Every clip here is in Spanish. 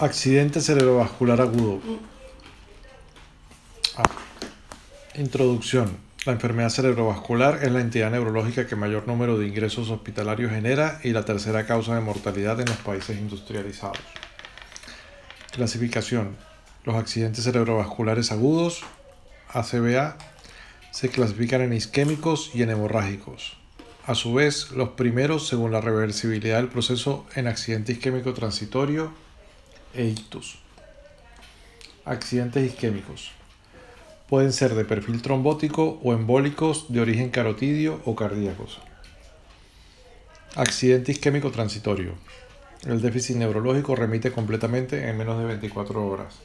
Accidente cerebrovascular agudo. Ah. Introducción. La enfermedad cerebrovascular es la entidad neurológica que mayor número de ingresos hospitalarios genera y la tercera causa de mortalidad en los países industrializados. Clasificación. Los accidentes cerebrovasculares agudos, ACVA, se clasifican en isquémicos y en hemorrágicos. A su vez, los primeros según la reversibilidad del proceso en accidente isquémico transitorio e ictus. Accidentes isquémicos. Pueden ser de perfil trombótico o embólicos de origen carotidio o cardíacos. Accidente isquémico transitorio. El déficit neurológico remite completamente en menos de 24 horas.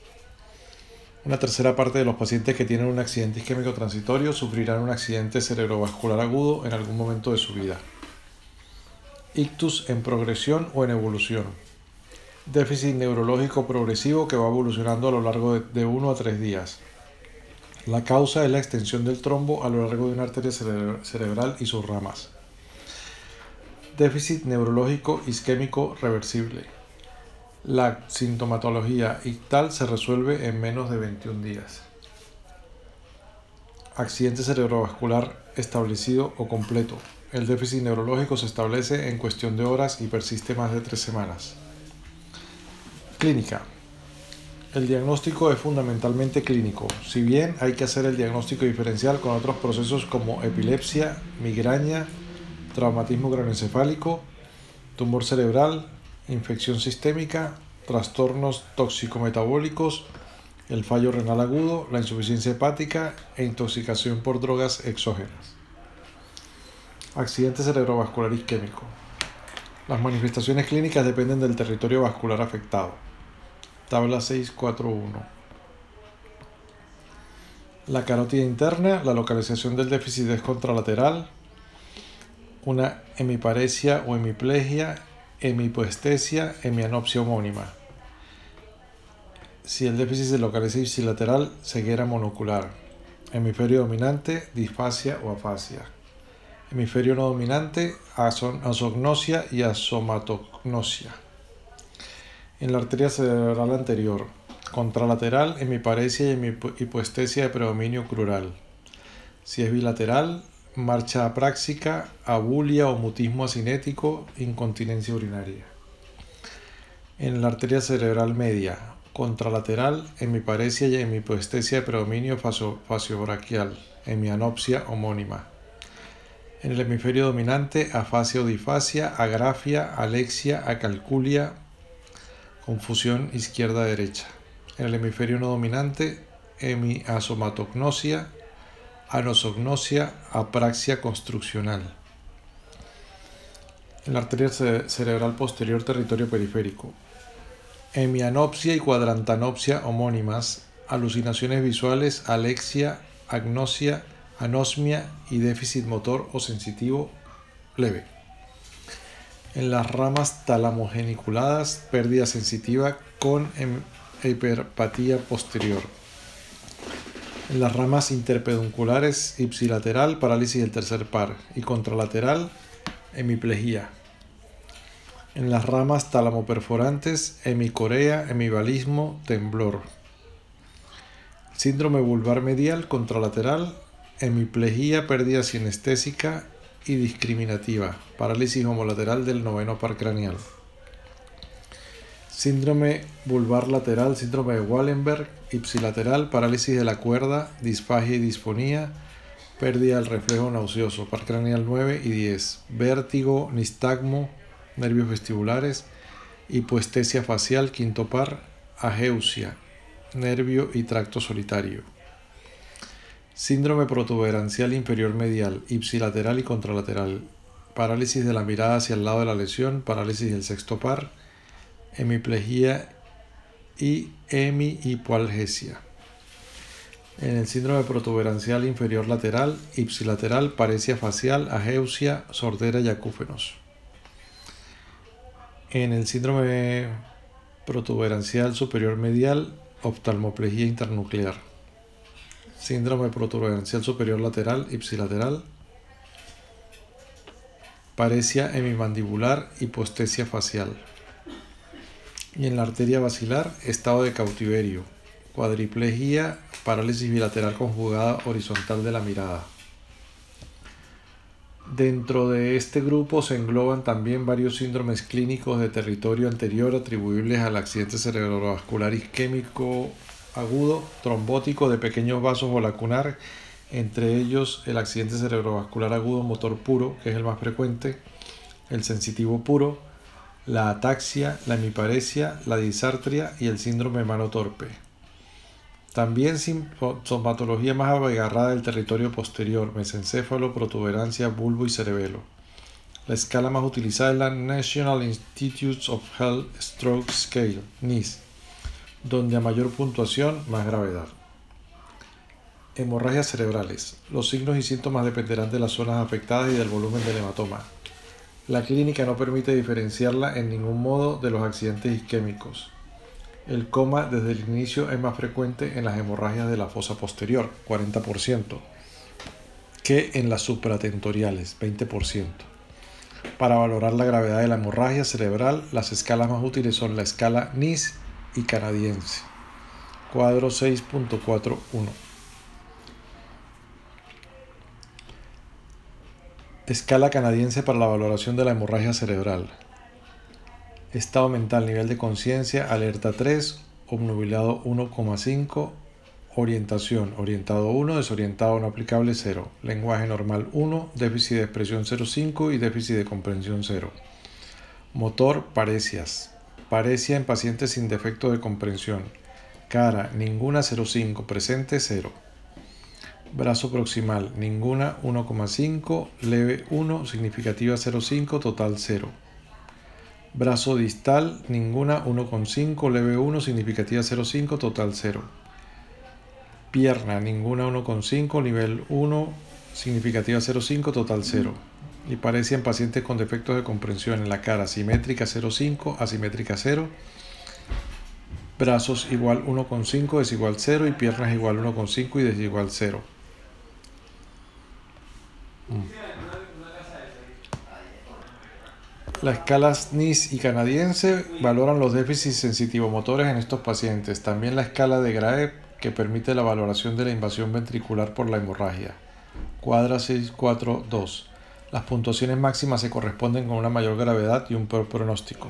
Una tercera parte de los pacientes que tienen un accidente isquémico transitorio sufrirán un accidente cerebrovascular agudo en algún momento de su vida. Ictus en progresión o en evolución déficit neurológico progresivo que va evolucionando a lo largo de 1 a 3 días. La causa es la extensión del trombo a lo largo de una arteria cerebral y sus ramas. Déficit neurológico isquémico reversible. La sintomatología ictal se resuelve en menos de 21 días. Accidente cerebrovascular establecido o completo. El déficit neurológico se establece en cuestión de horas y persiste más de 3 semanas. Clínica. El diagnóstico es fundamentalmente clínico, si bien hay que hacer el diagnóstico diferencial con otros procesos como epilepsia, migraña, traumatismo craneoencefálico, tumor cerebral, infección sistémica, trastornos tóxico-metabólicos, el fallo renal agudo, la insuficiencia hepática e intoxicación por drogas exógenas. Accidente cerebrovascular isquémico. Las manifestaciones clínicas dependen del territorio vascular afectado. Tabla 641. La carótida interna, la localización del déficit es contralateral, una hemiparesia o hemiplegia, hemipoestesia, hemianopsia homónima. Si el déficit se localiza ipsilateral, ceguera monocular. Hemisferio dominante, disfasia o afasia. Hemisferio no dominante, asognosia y asomatognosia en la arteria cerebral anterior, contralateral, hemiparesia y hipoestesia de predominio crural. Si es bilateral, marcha apráxica, abulia o mutismo asinético, incontinencia urinaria. En la arteria cerebral media, contralateral, hemiparesia y hemipoestesia de predominio faciobraquial, hemianopsia homónima. En el hemisferio dominante, afasia o difasia, agrafia, alexia, acalculia, confusión izquierda-derecha. En el hemisferio no dominante, hemiasomatognosia, anosognosia, apraxia construccional. En la arteria cerebral posterior, territorio periférico. Hemianopsia y cuadrantanopsia homónimas, alucinaciones visuales, alexia, agnosia, anosmia y déficit motor o sensitivo leve en las ramas talamogeniculadas, pérdida sensitiva con hiperpatía posterior. En las ramas interpedunculares, ipsilateral, parálisis del tercer par y contralateral, hemiplegia. En las ramas talamoperforantes, hemicorea, hemibalismo, temblor. Síndrome vulvar medial, contralateral, hemiplegia, pérdida sinestésica y discriminativa, parálisis homolateral del noveno par craneal. Síndrome vulvar lateral, síndrome de Wallenberg, ipsilateral, parálisis de la cuerda, disfagia y disfonía, pérdida del reflejo nauseoso, par craneal 9 y 10, vértigo, nistagmo, nervios vestibulares, hipoestesia facial, quinto par, ageusia, nervio y tracto solitario. Síndrome protuberancial inferior medial, ipsilateral y contralateral. Parálisis de la mirada hacia el lado de la lesión, parálisis del sexto par, hemiplegia y hemihipoalgesia. En el síndrome protuberancial inferior lateral, ipsilateral, paresia facial, ageusia, sordera y acúfenos. En el síndrome protuberancial superior medial, oftalmoplegia internuclear síndrome protuberancial superior lateral, ipsilateral, paresia hemimandibular, hipoestesia facial. Y en la arteria basilar, estado de cautiverio, cuadriplegia, parálisis bilateral conjugada horizontal de la mirada. Dentro de este grupo se engloban también varios síndromes clínicos de territorio anterior atribuibles al accidente cerebrovascular isquémico agudo, trombótico de pequeños vasos o lacunar, entre ellos el accidente cerebrovascular agudo motor puro, que es el más frecuente, el sensitivo puro, la ataxia, la hemiparesia, la disartria y el síndrome mano torpe. También sintomatología más agarrada del territorio posterior, mesencéfalo, protuberancia, bulbo y cerebelo. La escala más utilizada es la National Institutes of Health Stroke Scale, NIS, donde a mayor puntuación, más gravedad. Hemorragias cerebrales. Los signos y síntomas dependerán de las zonas afectadas y del volumen del hematoma. La clínica no permite diferenciarla en ningún modo de los accidentes isquémicos. El coma desde el inicio es más frecuente en las hemorragias de la fosa posterior, 40%, que en las supratentoriales, 20%. Para valorar la gravedad de la hemorragia cerebral, las escalas más útiles son la escala NIS y canadiense. Cuadro 6.41. Escala canadiense para la valoración de la hemorragia cerebral estado mental, nivel de conciencia, alerta 3, obnubilado 1,5, orientación, orientado 1, desorientado no aplicable 0, lenguaje normal 1, déficit de expresión 0,5 y déficit de comprensión 0. Motor, parecias, parecia en pacientes sin defecto de comprensión, cara, ninguna 0,5, presente 0. Brazo proximal, ninguna 1,5, leve 1, significativa 0,5, total 0. Brazo distal, ninguna 1,5, leve 1, significativa 0,5, total 0. Pierna, ninguna 1,5, nivel 1, significativa 0,5, total 0. Y parece en pacientes con defectos de comprensión en la cara, simétrica 0,5, asimétrica 0. Brazos igual 1,5, desigual 0 y piernas igual 1,5 y desigual 0. Las escalas NIS y canadiense valoran los déficits sensitivomotores en estos pacientes. También la escala de Graeb, que permite la valoración de la invasión ventricular por la hemorragia. Cuadra 642. Las puntuaciones máximas se corresponden con una mayor gravedad y un peor pronóstico.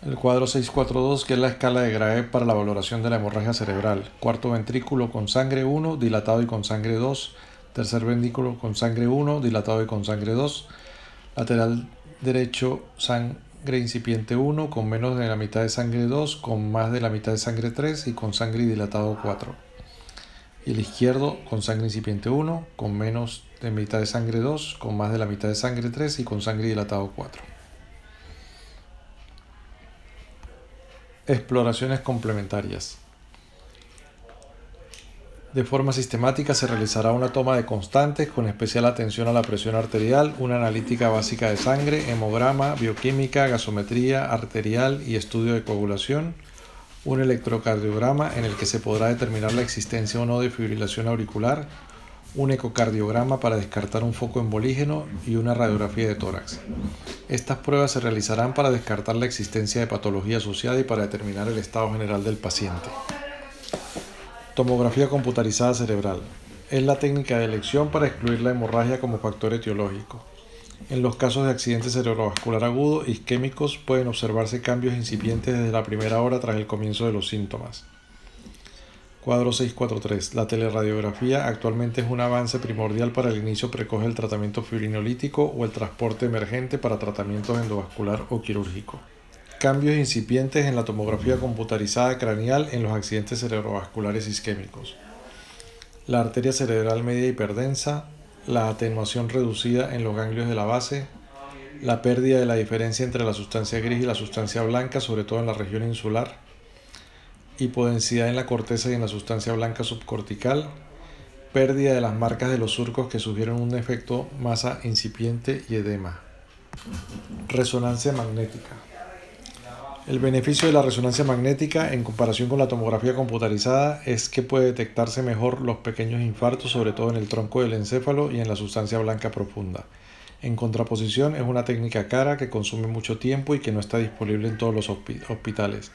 El cuadro 642, que es la escala de Graeb para la valoración de la hemorragia cerebral. Cuarto ventrículo con sangre 1, dilatado y con sangre 2. Tercer ventrículo con sangre 1, dilatado y con sangre 2 Lateral derecho, sangre incipiente 1, con menos de la mitad de sangre 2, con más de la mitad de sangre 3 y con sangre dilatado 4. Y el izquierdo con sangre incipiente 1, con menos de mitad de sangre 2, con más de la mitad de sangre 3 y con sangre dilatado 4. Exploraciones complementarias. De forma sistemática se realizará una toma de constantes con especial atención a la presión arterial, una analítica básica de sangre, hemograma, bioquímica, gasometría arterial y estudio de coagulación, un electrocardiograma en el que se podrá determinar la existencia o no de fibrilación auricular, un ecocardiograma para descartar un foco embolígeno y una radiografía de tórax. Estas pruebas se realizarán para descartar la existencia de patología asociada y para determinar el estado general del paciente. Tomografía computarizada cerebral. Es la técnica de elección para excluir la hemorragia como factor etiológico. En los casos de accidente cerebrovascular agudo, isquémicos, pueden observarse cambios incipientes desde la primera hora tras el comienzo de los síntomas. Cuadro 643. La teleradiografía actualmente es un avance primordial para el inicio precoz del tratamiento fibrinolítico o el transporte emergente para tratamientos endovascular o quirúrgico. Cambios incipientes en la tomografía computarizada craneal en los accidentes cerebrovasculares isquémicos. La arteria cerebral media hiperdensa, la atenuación reducida en los ganglios de la base, la pérdida de la diferencia entre la sustancia gris y la sustancia blanca, sobre todo en la región insular, hipodensidad en la corteza y en la sustancia blanca subcortical, pérdida de las marcas de los surcos que sugieren un efecto masa incipiente y edema. Resonancia magnética. El beneficio de la resonancia magnética en comparación con la tomografía computarizada es que puede detectarse mejor los pequeños infartos, sobre todo en el tronco del encéfalo y en la sustancia blanca profunda. En contraposición, es una técnica cara que consume mucho tiempo y que no está disponible en todos los hospitales.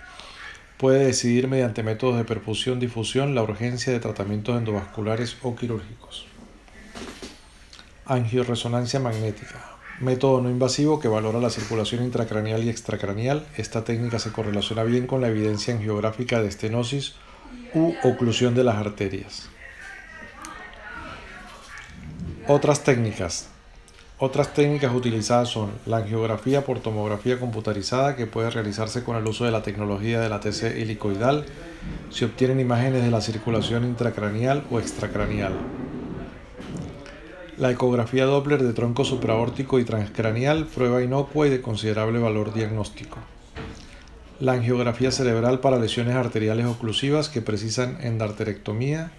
Puede decidir mediante métodos de perfusión-difusión la urgencia de tratamientos endovasculares o quirúrgicos. Angioresonancia magnética. Método no invasivo que valora la circulación intracraneal y extracraneal. Esta técnica se correlaciona bien con la evidencia angiográfica de estenosis u oclusión de las arterias. Otras técnicas. Otras técnicas utilizadas son la angiografía por tomografía computarizada que puede realizarse con el uso de la tecnología de la TC helicoidal. Se obtienen imágenes de la circulación intracraneal o extracraneal. La ecografía Doppler de tronco supraórtico y transcraneal, prueba inocua y de considerable valor diagnóstico. La angiografía cerebral para lesiones arteriales oclusivas que precisan endarterectomía,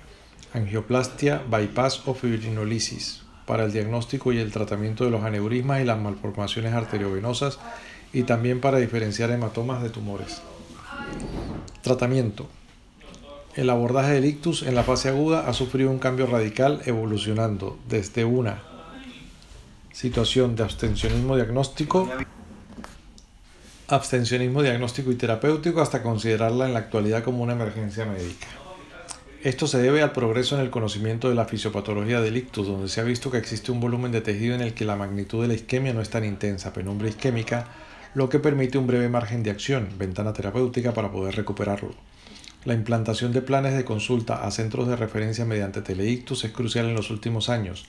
angioplastia, bypass o fibrinolisis para el diagnóstico y el tratamiento de los aneurismas y las malformaciones arteriovenosas y también para diferenciar hematomas de tumores. Tratamiento. El abordaje del ictus en la fase aguda ha sufrido un cambio radical evolucionando desde una situación de abstencionismo diagnóstico abstencionismo diagnóstico y terapéutico hasta considerarla en la actualidad como una emergencia médica. Esto se debe al progreso en el conocimiento de la fisiopatología del ictus, donde se ha visto que existe un volumen de tejido en el que la magnitud de la isquemia no es tan intensa, penumbra isquémica, lo que permite un breve margen de acción, ventana terapéutica para poder recuperarlo. La implantación de planes de consulta a centros de referencia mediante teleictus es crucial en los últimos años,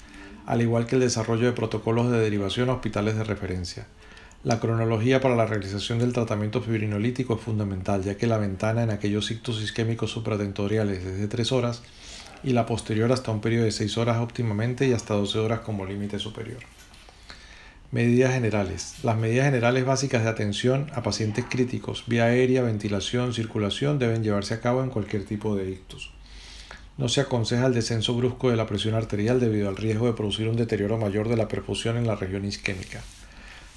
al igual que el desarrollo de protocolos de derivación a hospitales de referencia. La cronología para la realización del tratamiento fibrinolítico es fundamental, ya que la ventana en aquellos ictus isquémicos supratentoriales es de 3 horas y la posterior hasta un periodo de 6 horas óptimamente y hasta 12 horas como límite superior. Medidas generales. Las medidas generales básicas de atención a pacientes críticos, vía aérea, ventilación, circulación, deben llevarse a cabo en cualquier tipo de ictus. No se aconseja el descenso brusco de la presión arterial debido al riesgo de producir un deterioro mayor de la perfusión en la región isquémica.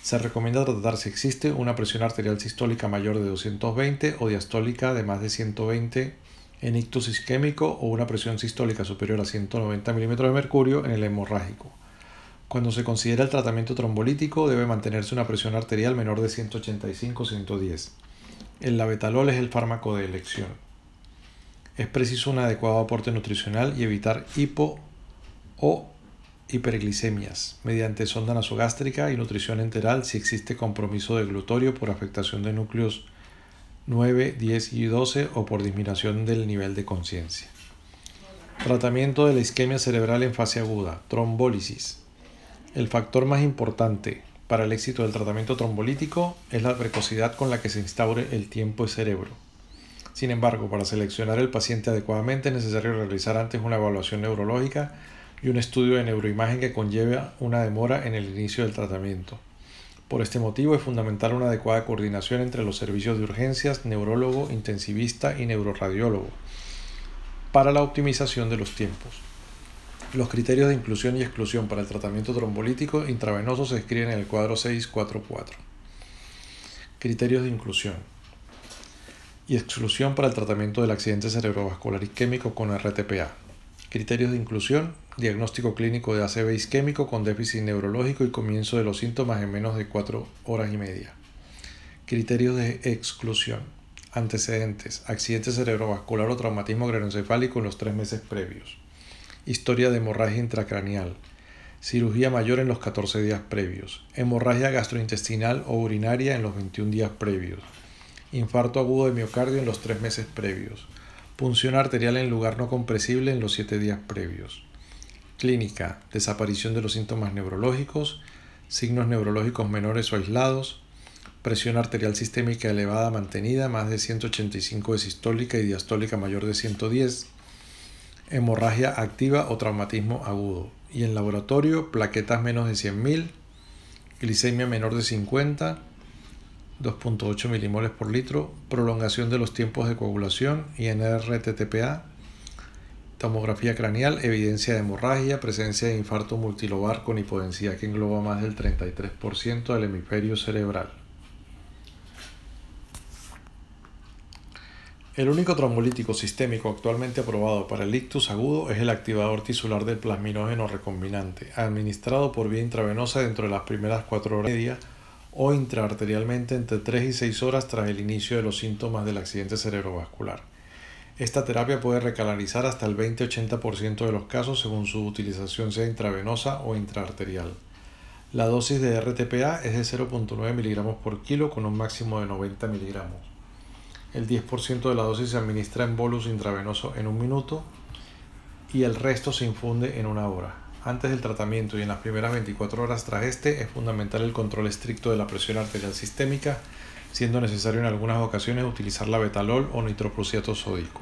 Se recomienda tratar si existe una presión arterial sistólica mayor de 220 o diastólica de más de 120 en ictus isquémico o una presión sistólica superior a 190 mm de mercurio en el hemorrágico. Cuando se considera el tratamiento trombolítico debe mantenerse una presión arterial menor de 185-110. El labetalol es el fármaco de elección. Es preciso un adecuado aporte nutricional y evitar hipo o hiperglicemias mediante sonda nasogástrica y nutrición enteral si existe compromiso de glutorio por afectación de núcleos 9, 10 y 12 o por disminución del nivel de conciencia. Tratamiento de la isquemia cerebral en fase aguda, trombólisis. El factor más importante para el éxito del tratamiento trombolítico es la precocidad con la que se instaure el tiempo de cerebro. Sin embargo, para seleccionar el paciente adecuadamente es necesario realizar antes una evaluación neurológica y un estudio de neuroimagen que conlleva una demora en el inicio del tratamiento. Por este motivo es fundamental una adecuada coordinación entre los servicios de urgencias, neurólogo, intensivista y neuroradiólogo para la optimización de los tiempos. Los criterios de inclusión y exclusión para el tratamiento trombolítico intravenoso se escriben en el cuadro 644. Criterios de inclusión y exclusión para el tratamiento del accidente cerebrovascular isquémico con RTPA. Criterios de inclusión diagnóstico clínico de ACV isquémico con déficit neurológico y comienzo de los síntomas en menos de 4 horas y media. Criterios de exclusión. Antecedentes. Accidente cerebrovascular o traumatismo craneoencefálico en los tres meses previos. Historia de hemorragia intracraneal. Cirugía mayor en los 14 días previos. Hemorragia gastrointestinal o urinaria en los 21 días previos. Infarto agudo de miocardio en los 3 meses previos. Punción arterial en lugar no compresible en los 7 días previos. Clínica, desaparición de los síntomas neurológicos, signos neurológicos menores o aislados, presión arterial sistémica elevada mantenida, más de 185 de sistólica y diastólica mayor de 110, hemorragia activa o traumatismo agudo. Y en laboratorio, plaquetas menos de 100.000, glicemia menor de 50, 2.8 milimoles por litro, prolongación de los tiempos de coagulación y NRTTPA Tomografía craneal, evidencia de hemorragia, presencia de infarto multilobar con hipodensidad que engloba más del 33% del hemisferio cerebral. El único trombolítico sistémico actualmente aprobado para el ictus agudo es el activador tisular del plasminógeno recombinante, administrado por vía intravenosa dentro de las primeras 4 horas y media o intraarterialmente entre 3 y 6 horas tras el inicio de los síntomas del accidente cerebrovascular. Esta terapia puede recalarizar hasta el 20-80% de los casos según su utilización sea intravenosa o intraarterial. La dosis de RTPA es de 0.9 mg por kilo con un máximo de 90 mg. El 10% de la dosis se administra en bolus intravenoso en un minuto y el resto se infunde en una hora. Antes del tratamiento y en las primeras 24 horas tras este es fundamental el control estricto de la presión arterial sistémica, siendo necesario en algunas ocasiones utilizar la betalol o nitroprusiato sódico.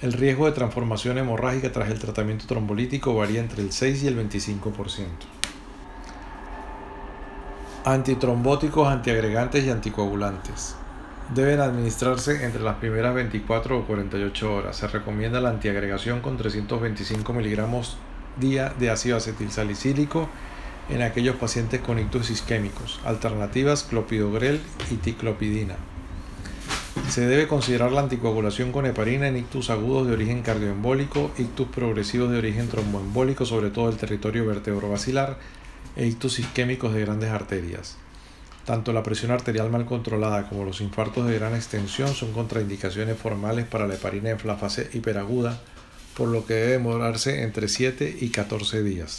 El riesgo de transformación hemorrágica tras el tratamiento trombolítico varía entre el 6 y el 25%. Antitrombóticos, antiagregantes y anticoagulantes. Deben administrarse entre las primeras 24 o 48 horas. Se recomienda la antiagregación con 325 miligramos día de ácido acetilsalicílico en aquellos pacientes con ictus isquémicos. Alternativas clopidogrel y ticlopidina. Se debe considerar la anticoagulación con heparina en ictus agudos de origen cardioembólico, ictus progresivos de origen tromboembólico, sobre todo el territorio vertebrovascular, e ictus isquémicos de grandes arterias. Tanto la presión arterial mal controlada como los infartos de gran extensión son contraindicaciones formales para la heparina en la fase hiperaguda, por lo que debe demorarse entre 7 y 14 días.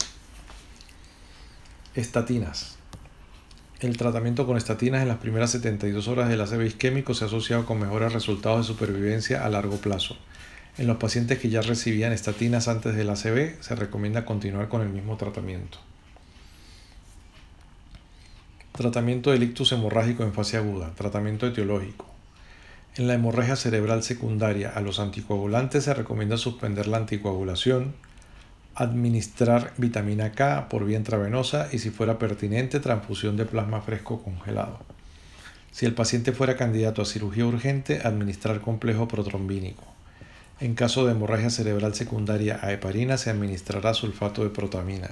Estatinas. El tratamiento con estatinas en las primeras 72 horas del ACV isquémico se ha asociado con mejores resultados de supervivencia a largo plazo. En los pacientes que ya recibían estatinas antes del ACV se recomienda continuar con el mismo tratamiento. Tratamiento del ictus hemorrágico en fase aguda. Tratamiento etiológico. En la hemorragia cerebral secundaria a los anticoagulantes se recomienda suspender la anticoagulación, administrar vitamina K por vía intravenosa y si fuera pertinente transfusión de plasma fresco congelado. Si el paciente fuera candidato a cirugía urgente, administrar complejo protrombínico. En caso de hemorragia cerebral secundaria a heparina se administrará sulfato de protamina.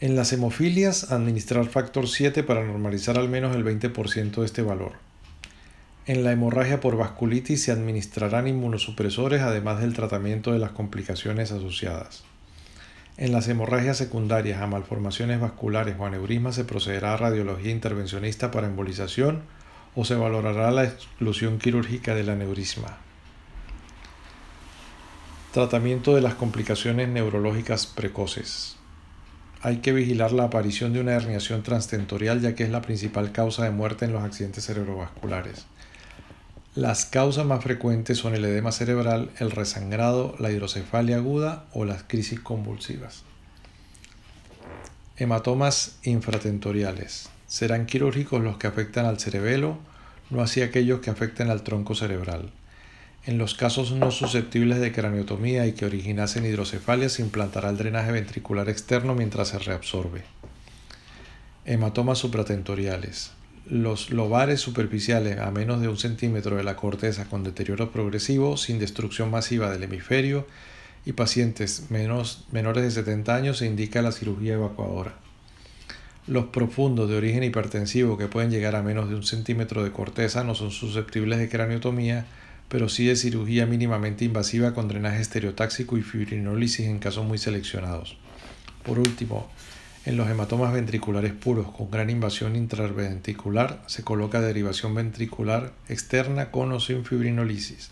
En las hemofilias, administrar factor 7 para normalizar al menos el 20% de este valor. En la hemorragia por vasculitis se administrarán inmunosupresores además del tratamiento de las complicaciones asociadas. En las hemorragias secundarias a malformaciones vasculares o aneurismas se procederá a radiología intervencionista para embolización o se valorará la exclusión quirúrgica del aneurisma. Tratamiento de las complicaciones neurológicas precoces hay que vigilar la aparición de una herniación transtentorial ya que es la principal causa de muerte en los accidentes cerebrovasculares. Las causas más frecuentes son el edema cerebral, el resangrado, la hidrocefalia aguda o las crisis convulsivas. Hematomas infratentoriales. Serán quirúrgicos los que afectan al cerebelo, no así aquellos que afecten al tronco cerebral. En los casos no susceptibles de craniotomía y que originasen hidrocefalia se implantará el drenaje ventricular externo mientras se reabsorbe. Hematomas supratentoriales. Los lobares superficiales a menos de un centímetro de la corteza con deterioro progresivo, sin destrucción masiva del hemisferio y pacientes menos, menores de 70 años se indica la cirugía evacuadora. Los profundos de origen hipertensivo que pueden llegar a menos de un centímetro de corteza no son susceptibles de craniotomía pero sí de cirugía mínimamente invasiva con drenaje estereotáxico y fibrinólisis en casos muy seleccionados. Por último, en los hematomas ventriculares puros con gran invasión intraventricular se coloca derivación ventricular externa con o sin fibrinólisis.